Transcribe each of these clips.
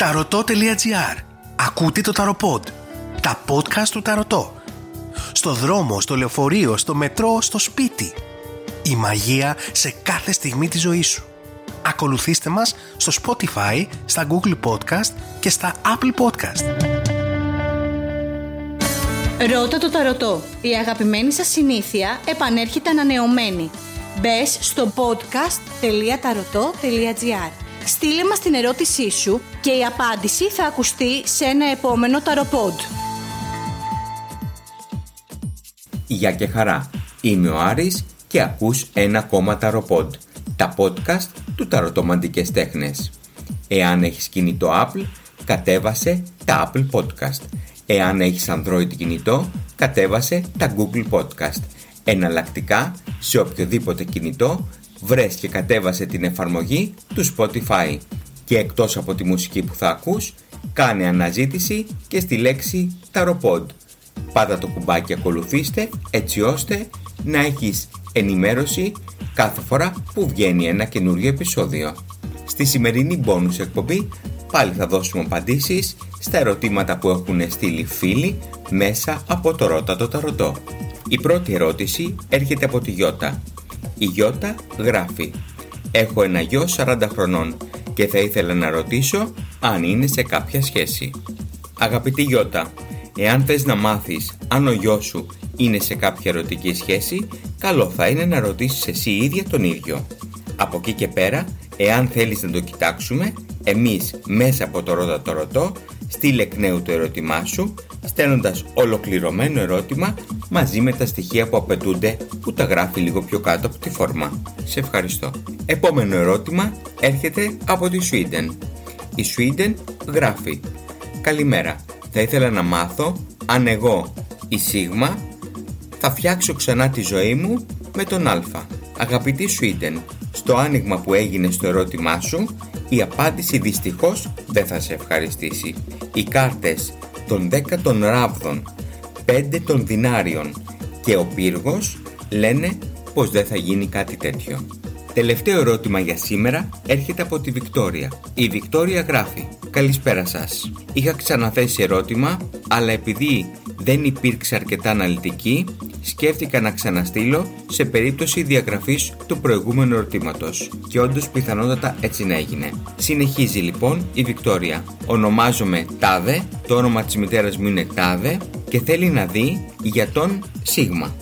Ταρωτό.gr Ακούτε το Ταροποντ. Τα podcast του Ταρωτό. Στο δρόμο, στο λεωφορείο, στο μετρό, στο σπίτι. Η μαγεία σε κάθε στιγμή της ζωής σου. Ακολουθήστε μας στο Spotify, στα Google Podcast και στα Apple Podcast. Ρώτα το ταρωτό. Η αγαπημένη σας συνήθεια επανέρχεται ανανεωμένη. Μπες στο podcast.taroto.gr Στείλε μας την ερώτησή σου και η απάντηση θα ακουστεί σε ένα επόμενο ταροπόντ. Γεια και χαρά. Είμαι ο Άρης και ακούς ένα ακόμα ταροπόντ. Τα podcast του Ταρωτομαντικές Τέχνες. Εάν έχεις κινητό Apple, κατέβασε τα Apple Podcast. Εάν έχεις Android κινητό, κατέβασε τα Google Podcast. Εναλλακτικά, σε οποιοδήποτε κινητό, βρες και κατέβασε την εφαρμογή του Spotify και εκτός από τη μουσική που θα ακούς, κάνε αναζήτηση και στη λέξη Tarot Πάτα το κουμπάκι ακολουθήστε έτσι ώστε να έχεις ενημέρωση κάθε φορά που βγαίνει ένα καινούριο επεισόδιο. Στη σημερινή bonus εκπομπή πάλι θα δώσουμε απαντήσεις στα ερωτήματα που έχουν στείλει φίλοι μέσα από το Ρώτα το Ταρωτό. Η πρώτη ερώτηση έρχεται από τη Γιώτα η Γιώτα γράφει «Έχω ένα γιο 40 χρονών και θα ήθελα να ρωτήσω αν είναι σε κάποια σχέση». Αγαπητή Γιώτα, εάν θες να μάθεις αν ο γιος σου είναι σε κάποια ερωτική σχέση, καλό θα είναι να ρωτήσεις εσύ ίδια τον ίδιο. Από εκεί και πέρα, εάν θέλεις να το κοιτάξουμε, εμείς μέσα από το ρώτα το ρωτώ, στείλε εκ νέου το ερώτημά σου στέλνοντας ολοκληρωμένο ερώτημα μαζί με τα στοιχεία που απαιτούνται που τα γράφει λίγο πιο κάτω από τη φόρμα. Σε ευχαριστώ. Επόμενο ερώτημα έρχεται από τη Sweden. Η Sweden γράφει «Καλημέρα, θα ήθελα να μάθω αν εγώ, η Σίγμα, θα φτιάξω ξανά τη ζωή μου με τον Α. Αγαπητή Sweden, στο άνοιγμα που έγινε στο ερώτημά σου, η απάντηση δυστυχώς δεν θα σε ευχαριστήσει. Οι κάρτες των 10 των ράβδων, 5 των δινάριων και ο πύργος λένε πως δεν θα γίνει κάτι τέτοιο. Τελευταίο ερώτημα για σήμερα έρχεται από τη Βικτόρια. Η Βικτόρια γράφει «Καλησπέρα σας. Είχα ξαναθέσει ερώτημα, αλλά επειδή δεν υπήρξε αρκετά αναλυτική, σκέφτηκα να ξαναστείλω σε περίπτωση διαγραφής του προηγούμενου ερωτήματος και όντως πιθανότατα έτσι να έγινε. Συνεχίζει λοιπόν η Βικτόρια. Ονομάζομαι Τάδε, το όνομα της μητέρας μου είναι Τάδε και θέλει να δει για τον Σίγμα.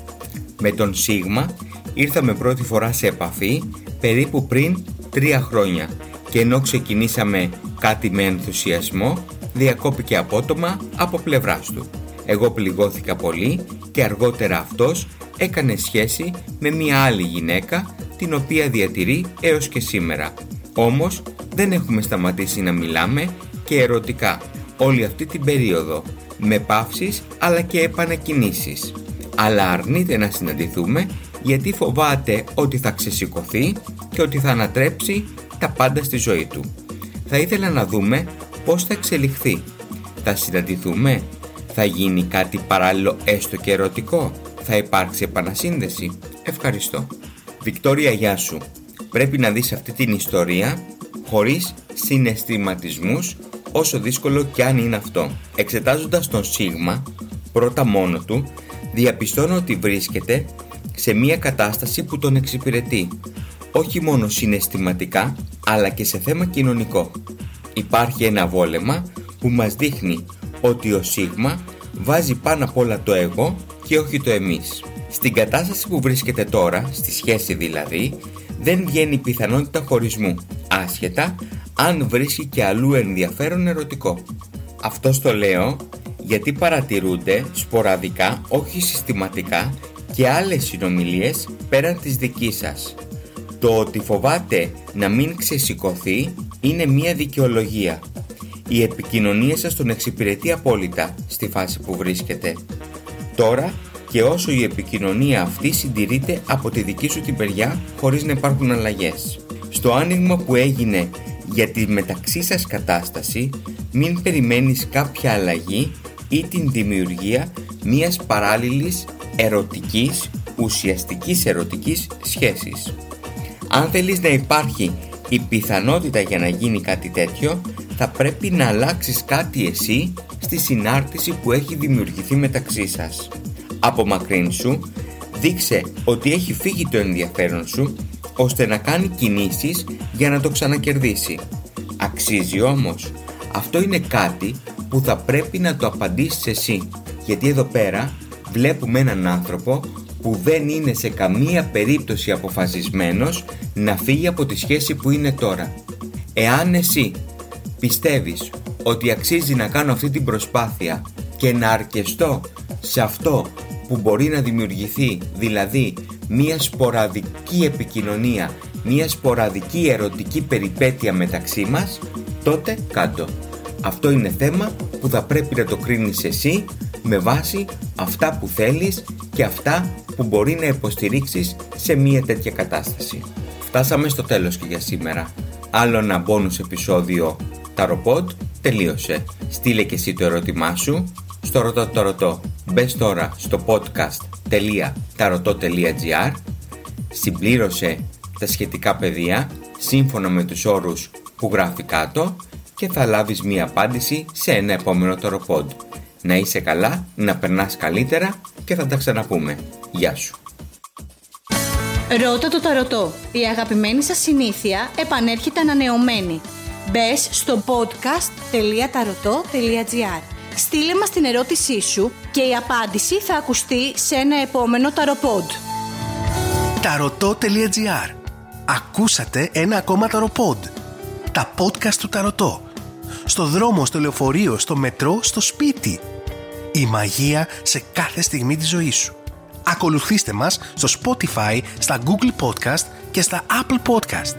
Με τον Σίγμα ήρθαμε πρώτη φορά σε επαφή περίπου πριν τρία χρόνια και ενώ ξεκινήσαμε κάτι με ενθουσιασμό διακόπηκε απότομα από πλευράς του. Εγώ πληγώθηκα πολύ και αργότερα αυτός έκανε σχέση με μια άλλη γυναίκα την οποία διατηρεί έως και σήμερα. Όμως δεν έχουμε σταματήσει να μιλάμε και ερωτικά όλη αυτή την περίοδο με παύσεις αλλά και επανακινήσεις. Αλλά αρνείται να συναντηθούμε γιατί φοβάται ότι θα ξεσηκωθεί και ότι θα ανατρέψει τα πάντα στη ζωή του. Θα ήθελα να δούμε πώς θα εξελιχθεί. Θα συναντηθούμε; Θα γίνει κάτι παράλληλο έστω και ερωτικό. Θα υπάρξει επανασύνδεση. Ευχαριστώ. Βικτόρια γεια σου. Πρέπει να δεις αυτή την ιστορία χωρίς συναισθηματισμούς όσο δύσκολο κι αν είναι αυτό. Εξετάζοντας τον Σίγμα, πρώτα μόνο του, διαπιστώνω ότι βρίσκεται σε μια κατάσταση που τον εξυπηρετεί. Όχι μόνο συναισθηματικά, αλλά και σε θέμα κοινωνικό. Υπάρχει ένα βόλεμα που μας δείχνει ότι ο Σίγμα βάζει πάνω απ' όλα το εγώ και όχι το εμείς. Στην κατάσταση που βρίσκεται τώρα, στη σχέση δηλαδή, δεν βγαίνει πιθανότητα χωρισμού, άσχετα αν βρίσκει και αλλού ενδιαφέρον ερωτικό. Αυτός το λέω γιατί παρατηρούνται σποραδικά, όχι συστηματικά, και άλλες συνομιλίες πέραν της δικής σας. Το ότι φοβάται να μην ξεσηκωθεί είναι μία δικαιολογία η επικοινωνία σας τον εξυπηρετεί απόλυτα στη φάση που βρίσκεται. Τώρα και όσο η επικοινωνία αυτή συντηρείται από τη δική σου την περιά χωρίς να υπάρχουν αλλαγές. Στο άνοιγμα που έγινε για τη μεταξύ σας κατάσταση μην περιμένεις κάποια αλλαγή ή την δημιουργία μιας παράλληλης ερωτικής, ουσιαστικής ερωτικής σχέσης. Αν θέλεις να υπάρχει η πιθανότητα για να γίνει κάτι τέτοιο θα πρέπει να αλλάξεις κάτι εσύ στη συνάρτηση που έχει δημιουργηθεί μεταξύ σας. Απομακρύνσου, δείξε ότι έχει φύγει το ενδιαφέρον σου ώστε να κάνει κινήσεις για να το ξανακερδίσει. Αξίζει όμως. Αυτό είναι κάτι που θα πρέπει να το απαντήσεις εσύ. Γιατί εδώ πέρα βλέπουμε έναν άνθρωπο που δεν είναι σε καμία περίπτωση αποφασισμένος να φύγει από τη σχέση που είναι τώρα. Εάν εσύ πιστεύεις ότι αξίζει να κάνω αυτή την προσπάθεια και να αρκεστώ σε αυτό που μπορεί να δημιουργηθεί, δηλαδή μία σποραδική επικοινωνία, μία σποραδική ερωτική περιπέτεια μεταξύ μας, τότε κάτω. Αυτό είναι θέμα που θα πρέπει να το κρίνεις εσύ με βάση αυτά που θέλεις και αυτά που μπορεί να υποστηρίξεις σε μία τέτοια κατάσταση. Φτάσαμε στο τέλος και για σήμερα. Άλλο ένα bonus επεισόδιο Ταροποντ τελείωσε. Στείλε και εσύ το ερώτημά σου στο ρωτώ το ρωτώ. Μπες τώρα στο podcast.tarotot.gr Συμπλήρωσε τα σχετικά πεδία σύμφωνα με τους όρους που γράφει κάτω και θα λάβεις μία απάντηση σε ένα επόμενο ταροπόντ. Να είσαι καλά, να περνάς καλύτερα και θα τα ξαναπούμε. Γεια σου. Ρώτα το ταρωτό. Η αγαπημένη σας συνήθεια επανέρχεται ανανεωμένη. Μπες στο podcast.tarotot.gr Στείλε μας την ερώτησή σου και η απάντηση θα ακουστεί σε ένα επόμενο ταροπόντ. Ταρωτό.gr Ακούσατε ένα ακόμα ταροπόντ. Τα podcast του Ταρωτό. Στο δρόμο, στο λεωφορείο, στο μετρό, στο σπίτι. Η μαγεία σε κάθε στιγμή της ζωής σου. Ακολουθήστε μας στο Spotify, στα Google Podcast και στα Apple Podcast.